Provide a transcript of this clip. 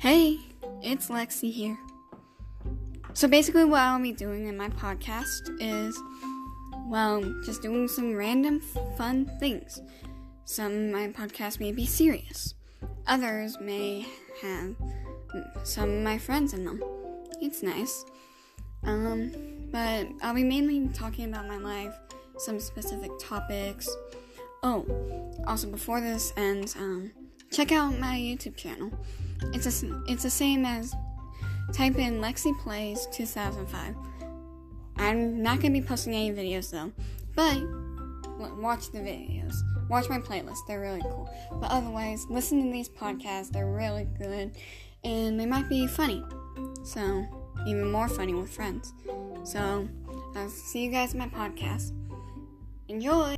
Hey, it's Lexi here. So basically, what I'll be doing in my podcast is, well, just doing some random fun things. Some of my podcasts may be serious, others may have some of my friends in them. It's nice. Um, but I'll be mainly talking about my life, some specific topics. Oh, also before this ends, um, check out my YouTube channel. It's a, it's the same as type in Lexi Plays 2005. I'm not gonna be posting any videos though, but watch the videos. Watch my playlist; they're really cool. But otherwise, listen to these podcasts; they're really good, and they might be funny. So even more funny with friends. So I'll see you guys in my podcast. Enjoy.